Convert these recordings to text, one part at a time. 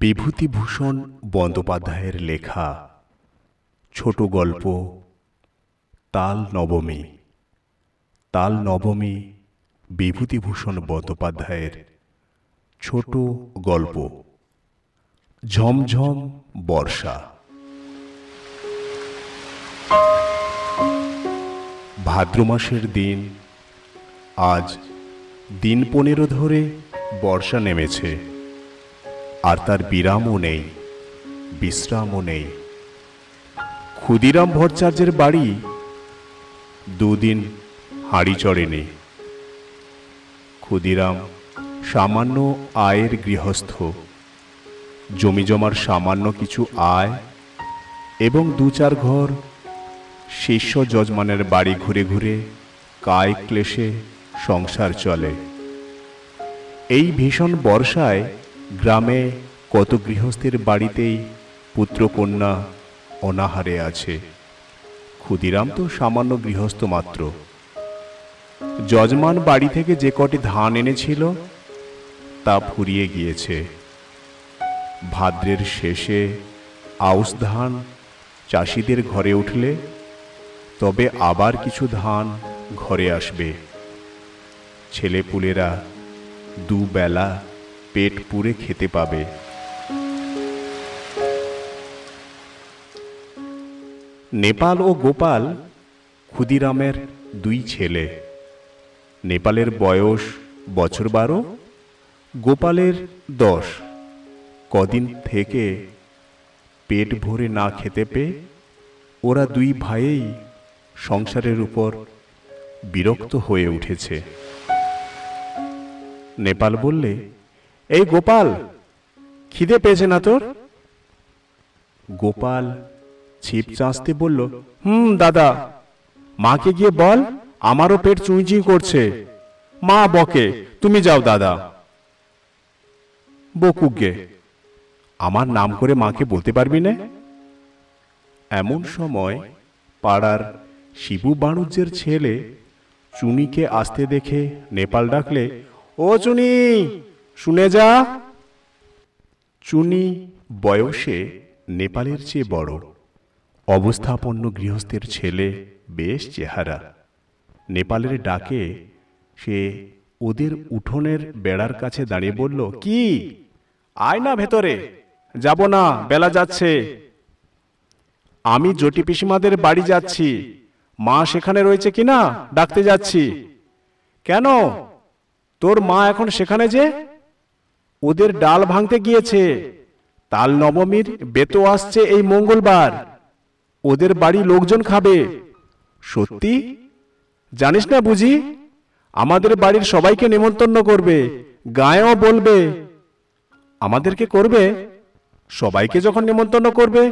বিভূতিভূষণ বন্দ্যোপাধ্যায়ের লেখা ছোট গল্প, তাল নবমী। তাল নবমী, বিভূতিভূষণ বন্দ্যোপাধ্যায়ের ছোট গল্প। ঝমঝম বর্ষা। ভাদ্র মাসের দিন, আজ দিন পনেরো ধরে বর্ষা নেমেছে। আর তার বিরামও নেই, বিশ্রামও নেই। ক্ষুদিরাম ভট্টাচার্যের বাড়ি দুদিন হাঁড়ি চড়েনি ক্ষুদিরাম সামান্য আয়ের গৃহস্থ। জমি জমার সামান্য কিছু আয় এবং দু চার ঘর শিষ্য যজমানের বাড়ি ঘুরে ঘুরে কায় ক্লেশে সংসার চলে। এই ভীষণ বর্ষায় গ্রামে কত গৃহস্থের বাড়িতেই পুত্রকন্যা অনাহারে আছে। ক্ষুদিরাম তো সামান্য গৃহস্থ মাত্র। যজমান বাড়ি থেকে যে কটি ধান এনেছিল, তা ফুরিয়ে গিয়েছে। ভাদ্রের শেষে আউশ ধান চাষিদের ঘরে উঠলে, তবে আবার কিছু ধান ঘরে আসবে। ছেলেপুলেরা দুবেলা পেট পুরে খেতে পাবে। নেপাল ও গোপাল ক্ষুদিরামের দুই ছেলে। নেপালের বয়স বছর বারো, গোপালের দশ। কদিন থেকে পেট ভরে না খেতে পেয়ে ওরা দুই ভাইয়েই সংসারের উপর বিরক্ত হয়ে উঠেছে। নেপাল বললে, এই গোপাল, খিদে পেয়েছে না তোর? গোপাল ছিপ চাঁচতে বলল হুম দাদা। মাকে গিয়ে বল আমারও পেট চুঁই করছে। মা বকে তুমি যাও দাদা। বকুগে আমার নাম করে মাকে বলতে পারবি না? এমন সময় পাড়ার শিবু বাণুজ্যের ছেলে চুনিকে আসতে দেখে নেপাল ডাকলে ও চুনি শুনে যা। চুনি বয়সে নেপালের চেয়ে বড়। অবস্থাপন্ন গৃহস্থের ছেলে বেশ চেহারা। নেপালের ডাকে সে ওদের উঠোনের বেড়ার কাছে দাঁড়িয়ে বলল, কি? আয় না ভেতরে। যাব না, বেলা যাচ্ছে। আমি জটি পিসিমাদের বাড়ি যাচ্ছি। মা সেখানে রয়েছে কিনা ডাকতে যাচ্ছি। কেন? তোর মা এখন সেখানে যে? ওদের ডাল ভাঙতে গিয়েছে। তাল নবমীর বেতো আসছে এই মঙ্গলবার। ওদের বাড়ি লোকজন খাবে। সত্যি? জানিস না বুঝি? আমাদের বাড়ির সবাইকে নেমন্তন্ন করবে, গায়েও বলবে। আমাদেরকে করবে? সবাইকে যখন নেমন্তন্ন করবে,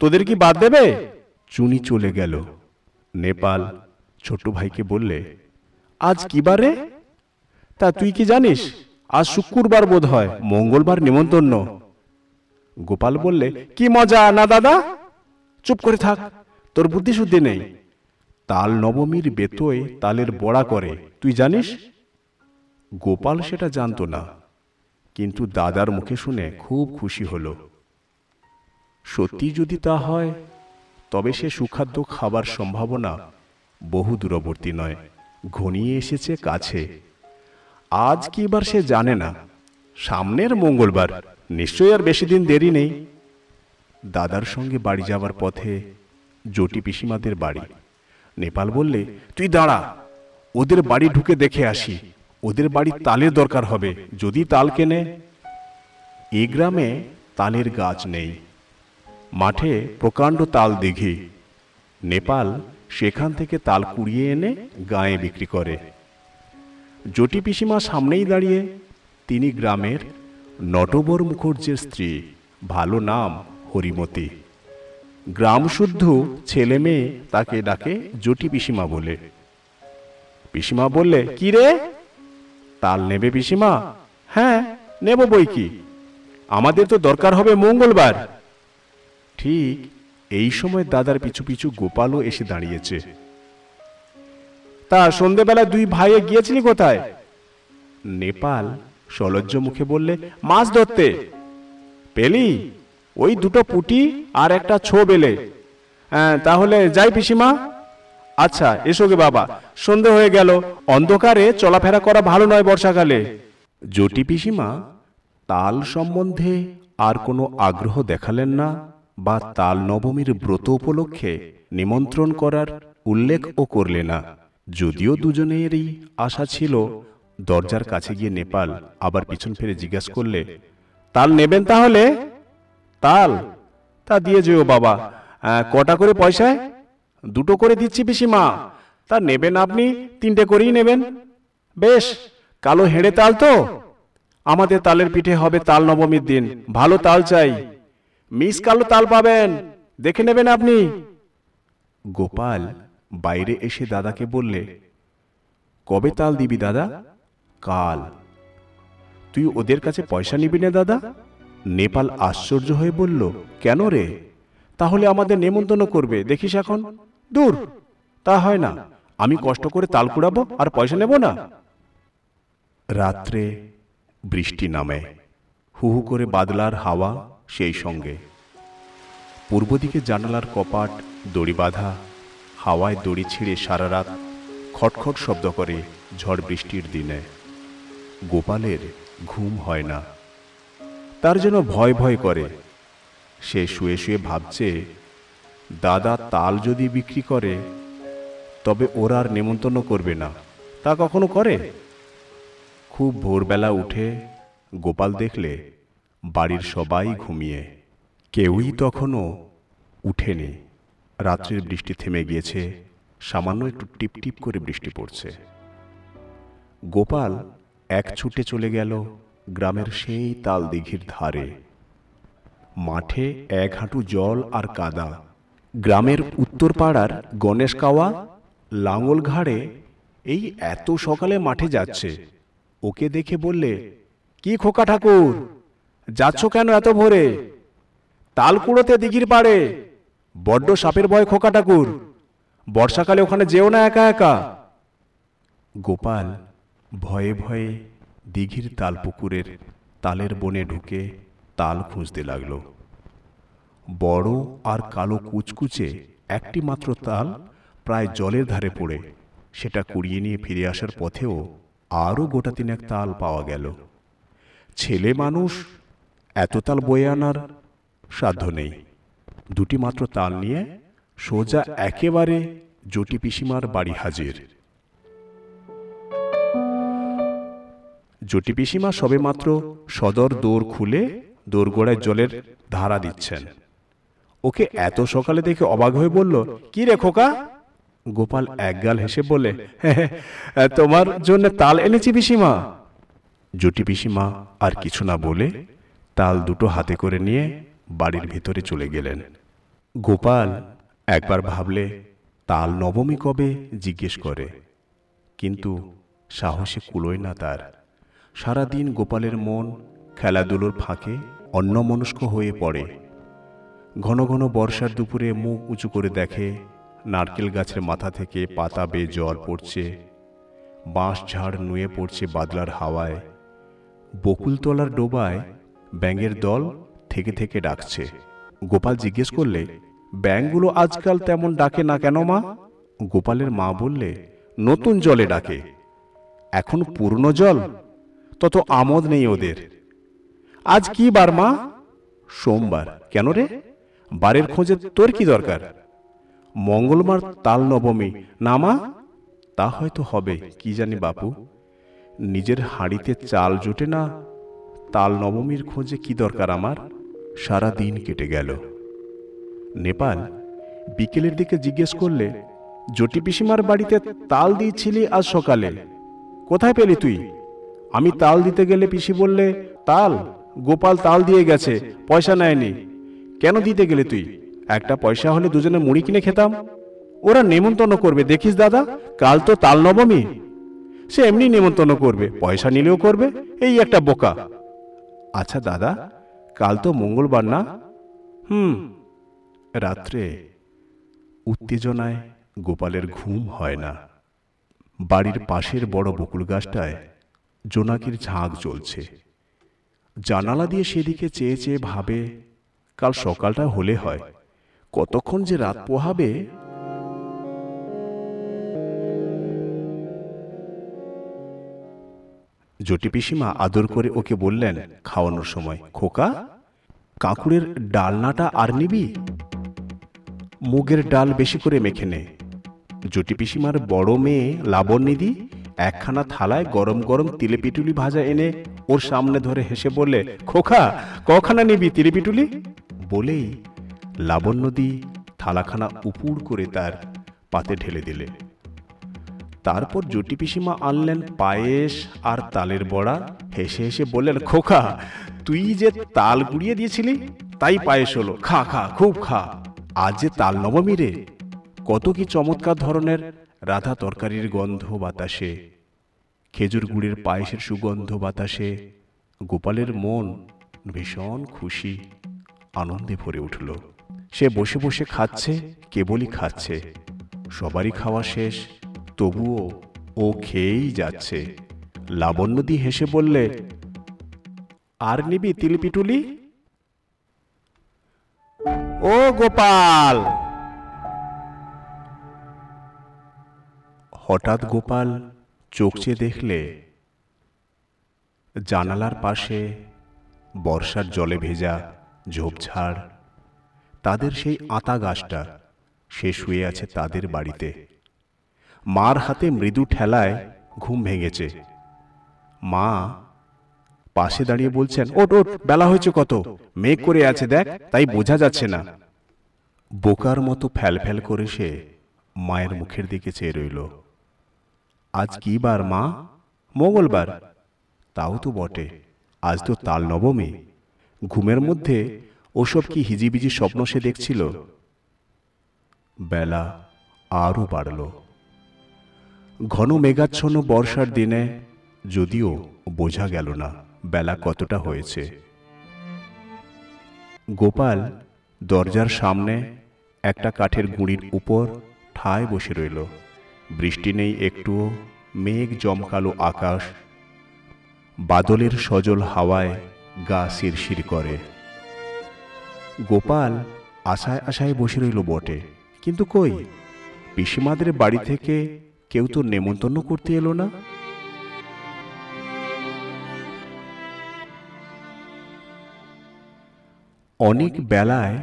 তোদের কি বাদ দেবে? চুনি চলে গেল। নেপাল ছোট ভাইকে বললে, আজ কি বারে? তা তুই কি জানিস? আজ শুক্রবার বোধ হয় মঙ্গলবার নেমন্তন্ন। গোপাল বললে, কি মজা না দাদা? চুপ করে থাক, তোর বুদ্ধি শুদ্ধি নেই। তাল নবমীর বেতোয় তালের বড়া করে, তুই জানিস? গোপাল সেটা জানতো না, কিন্তু দাদার মুখে শুনে খুব খুশি হলো। সত্যি যদি তা হয়, তবে সে সুখাদ্য খাবার সম্ভাবনা বহু দূরবর্তী নয়, ঘনিয়ে এসেছে কাছে। আজ কি এবার সে জানে না, সামনের মঙ্গলবার, নিশ্চয়ই আর বেশি দিন দেরি নেই। দাদার সঙ্গে বাড়ি যাওয়ার পথে জটি পিসিমাদের বাড়ি। নেপাল বললে, তুই দাঁড়া, ওদের বাড়ি ঢুকে দেখে আসি। ওদের বাড়ি তালের দরকার হবে, যদি তাল কেনে। এ গ্রামে তালের গাছ নেই। মাঠে প্রকাণ্ড তাল দিঘি। নেপাল সেখান থেকে তাল কুড়িয়ে এনে গায়ে বিক্রি করে। জটি পিসিমা সামনেই দাঁড়িয়ে, তিনি গ্রামের নটবর মুখর্জের স্ত্রী, ভালো নাম হরিমতি। গ্রাম শুদ্ধ ছেলে মেয়ে তাকে ডাকে জটি পিসিমা বলে। পিসিমা বললে, কি রে? তাল নেবে পিসিমা? হ্যাঁ নেব বই কি? আমাদের তো দরকার হবে মঙ্গলবার। ঠিক এই সময় দাদার পিছু পিছু গোপালও এসে দাঁড়িয়েছে। তা সন্ধেবেলা দুই ভাইয়ে গিয়েছিলি কোথায়? নেপাল সলজ্জ মুখে বললে, মাছ ধরতে। পেলি? ওই দুটো পুটি আর একটা ছো বেলে। হ্যাঁ তাহলে যাই পিসিমা। আচ্ছা এসো গে বাবা। সন্ধে হয়ে গেল। অন্ধকারে চলাফেরা করা ভালো নয় বর্ষাকালে। জটি পিসিমা, তাল সম্বন্ধে আর কোনো আগ্রহ দেখালেন না বা তাল নবমীর ব্রত উপলক্ষে নিমন্ত্রণ করার উল্লেখও করলে না। যদিও দুজনেরই আশা ছিল, দরজার কাছে গিয়ে নেপাল আবার পিছন ফিরে জিজ্ঞাসা করলে, তাল নেবেন তাহলে? তাল, তা দিয়ে যেও বাবা। কটা করে পয়সায়? দুটো করে দিচ্ছি পিসিমা। তা নেবেন আপনি, তিনটে করেই নেবেন। বেশ, কালো হেঁড়ে তাল তো। আমাদের তালের পিঠে হবে তাল নবমীর দিন। ভালো তাল চাই। মিস কালো তাল পাবেন। দেখে নেবেন আপনি। গোপাল বাইরে এসে দাদাকে বললে, কবে তাল দিবি দাদা? কাল। তুই ওদের কাছে পয়সা নিবি না দাদা? নেপাল আশ্চর্য হয়ে বলল, কেন রে? তাহলে আমাদের নেমন্তন্ন করবে, দেখিস এখন। দূর, তা হয় না। আমি কষ্ট করে তাল কুড়াবো আর পয়সা নেব না। রাত্রে বৃষ্টি নামে। হু হু করে বাদলার হাওয়া সেই সঙ্গে। পূর্ব দিকে জানালার কপাট, দড়ি বাঁধা, হাওয়ায় দড়ি ছিঁড়ে সারা রাত খটখট শব্দ করে ঝড় বৃষ্টির দিনে। গোপালের ঘুম হয় না। তার যেন ভয় ভয় করে। সে শুয়ে শুয়ে ভাবছে, দাদা তাল যদি বিক্রি করে, তবে ওরা আর নেমন্তন্ন করবে না। তা কখনো করে? খুব ভোরবেলা উঠে গোপাল দেখলে বাড়ির সবাই ঘুমিয়ে। কেউই তখনও উঠেনি। রাত্রির বৃষ্টি থেমে গিয়েছে, সামান্য একটু টিপ টিপ করে বৃষ্টি পড়ছে। গোপাল এক ছুটে চলে গেল। গ্রামের সেই তাল দিঘির ধারে। মাঠে এক হাঁটু জল আর কাদা। গ্রামের উত্তর পাড়ার গণেশ কাওয়া লাঙল ঘাড়ে এই এত সকালে মাঠে যাচ্ছে। ওকে দেখে বললে, কি খোকা ঠাকুর, যাচ্ছ কেন এত ভোরে? তাল কুড়োতে দিঘির পাড়ে। বড্ড সাপের ভয় খোকা ঠাকুর, বর্ষাকালে ওখানে যেও না একা একা। গোপাল ভয়ে ভয়ে দিঘির তাল পুকুরের তালের বনে ঢুকে তাল খুঁজতে লাগল। বড় আর কালো কুচকুচে একটি মাত্র তাল প্রায় জলের ধারে পড়ে। সেটা কুড়িয়ে নিয়ে ফিরে আসার পথেও আরও গোটা তিনেক তাল পাওয়া গেল। ছেলে মানুষ, এত তাল বয়ে আনার সাধ্য নেই। দুটি মাত্র তাল নিয়ে সোজা একেবারে জটি পিসিমার বাড়ি হাজির। জটি পিসিমা সবেমাত্র সদর দৌড় খুলে দোরগোড়ায় জলের ধারা দিচ্ছেন। ওকে এত সকালে দেখে অবাক হয়ে বলল কি রে খোকা? গোপাল একগাল হেসে বলে "হ্যাঁ, হ্যাঁ, তোমার জন্য তাল এনেছি পিসিমা। জটি পিসিমা আর কিছু না বলে তাল দুটো হাতে করে নিয়ে বাড়ির ভিতরে চলে গেলেন। গোপাল একবার ভাবলে তাল নবমী কবে জিজ্ঞেস করে কিন্তু সাহসে কুলোয় না তার। সারাদিন গোপালের মন খেলাধুলোর ফাঁকে অন্যমনস্ক হয়ে পড়ে। ঘন ঘন বর্ষার দুপুরে মুখ উঁচু করে দেখে, নারকেল গাছের মাথা থেকে পাতা বেয়ে জল পড়ছে, বাঁশ ঝাড় নুয়ে পড়ছে বাদলার হাওয়ায়। বকুলতলার ডোবায় ব্যাঙের দল থেকে থেকে ডাকছে। গোপাল জিজ্ঞেস করলে, ব্যাঙগুলো আজকাল তেমন ডাকে না কেন মা? গোপালের মা বললে, নতুন জলে ডাকে। এখন পুরনো জল তত আমোদ নেই ওদের। আজ কি বার মা? সোমবার। কেন রে? বারের খোঁজে তোর কি দরকার? মঙ্গলবার তাল নবমী। না মা, তা হয়তো হবে, কি জানি বাপু। নিজের হাঁড়িতে চাল জোটে না, তাল নবমীর খোঁজে কি দরকার আমার? সারা দিন কেটে গেল। নেপাল বিকেলের দিকে জিজ্ঞেস করলে জটি পিসিমার বাড়িতে তাল দিয়েছিলি আজ সকালে? কোথায় পেলি তুই? আমি তাল দিতে গেলে পিসি বললে, তাল, গোপাল তাল দিয়ে গেছে, পয়সা নেয়নি। কেন দিতে গেলে তুই? একটা পয়সা হলে দুজনে মুড়ি কিনে খেতাম। ওরা নেমন্তন্ন করবে, দেখিস দাদা, কাল তো তাল নবমী। সে এমনি নেমন্তন্ন করবে, পয়সা নিলেও করবে, এই একটা বোকা। আচ্ছা দাদা, কাল তো মঙ্গলবার না? হুম, রাত্রে। উত্তেজনায় গোপালের ঘুম হয় না। বাড়ির পাশের বড় বকুল গাছটায় জোনাকির ঝাঁক জ্বলছে। জানালা দিয়ে সেদিকে চেয়ে চেয়ে ভাবে, কাল সকালটা হলে হয়, কতক্ষণ যে রাত পোহাবে? জটি পিসিমা আদর করে ওকে বললেন, খাওয়ানোর সময়, খোকা, কাঁকুড়ের ডালনাটা আর নিবি? মুগের ডাল বেশি করে মেখে নে। জটি পিসিমার বড় মেয়ে লাবণ্যিদি একখানা থালায় গরম গরম তিলেপিটুলি ভাজা এনে ওর সামনে ধরে হেসে বললে, খোকা, কখানা নিবি তিলেপিটুলি? বলেই লাবণ্যদি থালাখানা উপুড় করে তার পাতে ঢেলে দিলে। তারপর জটি পিসিমা আনলেন পায়েস আর তালের বড়া। হেসে হেসে বললেন, খোকা, তুই যে তাল গুড়িয়ে দিয়েছিলি, তাই পায়েস হলো। খা খা, খুব খা। আজ যে তাল নবমী রে, কত কি চমৎকার ধরনের রাধা তরকারির গন্ধ বাতাসে, খেজুর গুড়ের পায়েসের সুগন্ধ বাতাসে, গোপালের মন ভীষণ খুশি, আনন্দে ভরে উঠল। সে বসে বসে খাচ্ছে, কেবলই খাচ্ছে। সবারই খাওয়া শেষ, তবুও ও খেয়েই যাচ্ছে। লাবণ্যদি হেসে বললে, আর নিবি তিলপিটুলি ও গোপাল! হঠাৎ গোপাল চোখ চেয়ে দেখলে জানালার পাশে বর্ষার জলে ভেজা ঝোপঝাড়। তাদের সেই আতা গাছটা সে শুয়ে আছে তাদের বাড়িতে। মার হাতে মৃদু ঠেলায় ঘুম ভেঙেছে। মা পাশে দাঁড়িয়ে বলছেন ওট ওট বেলা হয়েছে কত? মেঘ করে আছে দেখ তাই বোঝা যাচ্ছে না। বোকার মতো ফ্যাল ফ্যাল করে সে মায়ের মুখের দিকে চেয়ে রইল। আজ কি বার মা, মঙ্গলবার। তাও তো বটে, আজ তো তাল নবমী। ঘুমের মধ্যে ওসব কি হিজিবিজি স্বপ্ন সে দেখছিল? বেলা আরও বাড়ল। ঘন মেঘাচ্ছন্ন বর্ষার দিনে যদিও বোঝা গেল না বেলা কতটা হয়েছে। গোপাল দরজার সামনে একটা কাঠের গুঁড়ির উপর ঠায় বসে রইল। বৃষ্টি নেই একটুও, মেঘ জমকালো আকাশ, বাদলের সজল হাওয়ায় গা শিরশির করে। গোপাল আশায় আশায় বসে রইল বটে, কিন্তু কই? পিসিমাদের বাড়ি থেকে কেউ তো নেমন্তন্ন করতে এলো না? অনেক বেলায়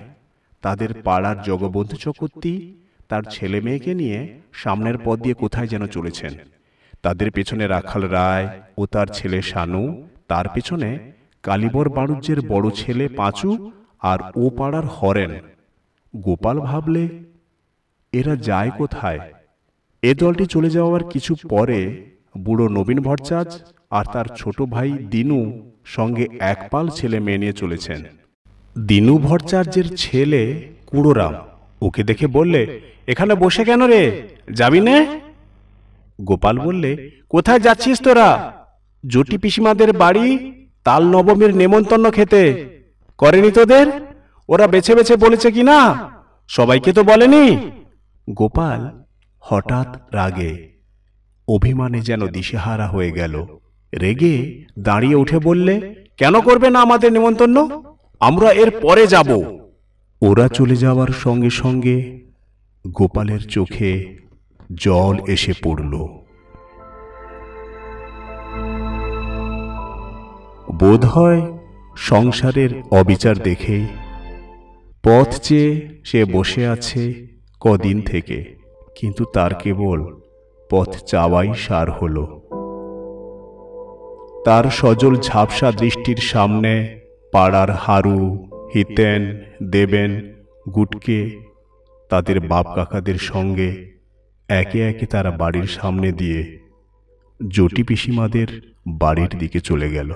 তাদের পাড়ার জগবন্ধু চকর্তি তার ছেলে মেয়েকে নিয়ে সামনের পথ দিয়ে কোথায় যেন চলেছেন। তাদের পেছনে রাখাল রায় ও তার ছেলে শানু তার পেছনে কালীবর বাণুজ্যের বড় ছেলে পাঁচু আর ও পাড়ার হরেন। গোপাল ভাবলে এরা যায় কোথায়? এ দলটি চলে যাওয়ার কিছু পরে বুড়ো নবীন ভট্টাচ আর তার ছোট ভাই দিনু সঙ্গে একপাল ছেলে মেয়ে নিয়ে চলেছেন। দিনু ভট্টাচার্যের ছেলে কুড়োরাম। ওকে দেখে বললে, এখানে বসে কেন রে? যাবি নে? গোপাল বললে, কোথায় যাচ্ছিস তোরা? জটি পিসিমাদের বাড়ি তাল নবমীর নেমন্তন্ন খেতে। করেনি তোদের? ওরা বেছে বেছে বলেছে কি না? সবাইকে তো বলেনি? গোপাল হঠাৎ রাগে, অভিমানে যেন দিশেহারা হয়ে গেল। রেগে দাঁড়িয়ে উঠে বললে, কেন করবে না আমাদের নেমন্তন্ন? আমরা এর পরে যাব। ওরা চলে যাওয়ার সঙ্গে সঙ্গে গোপালের চোখে জল এসে পড়ল। বোধ হয় সংসারের অবিচার দেখে পথ চেয়ে সে বসে আছে কদিন থেকে, কিন্তু তার কেবল পথ চাওয়াই সার হল। তার সজল ঝাপসা দৃষ্টির সামনে পাড়ার হারু হিতেন, দেবেন, গুটকে, তাদের বাপ কাকাদের সঙ্গে একে একে তারা বাড়ির সামনে দিয়ে জটি পিসিমাদের বাড়ির দিকে চলে গেল।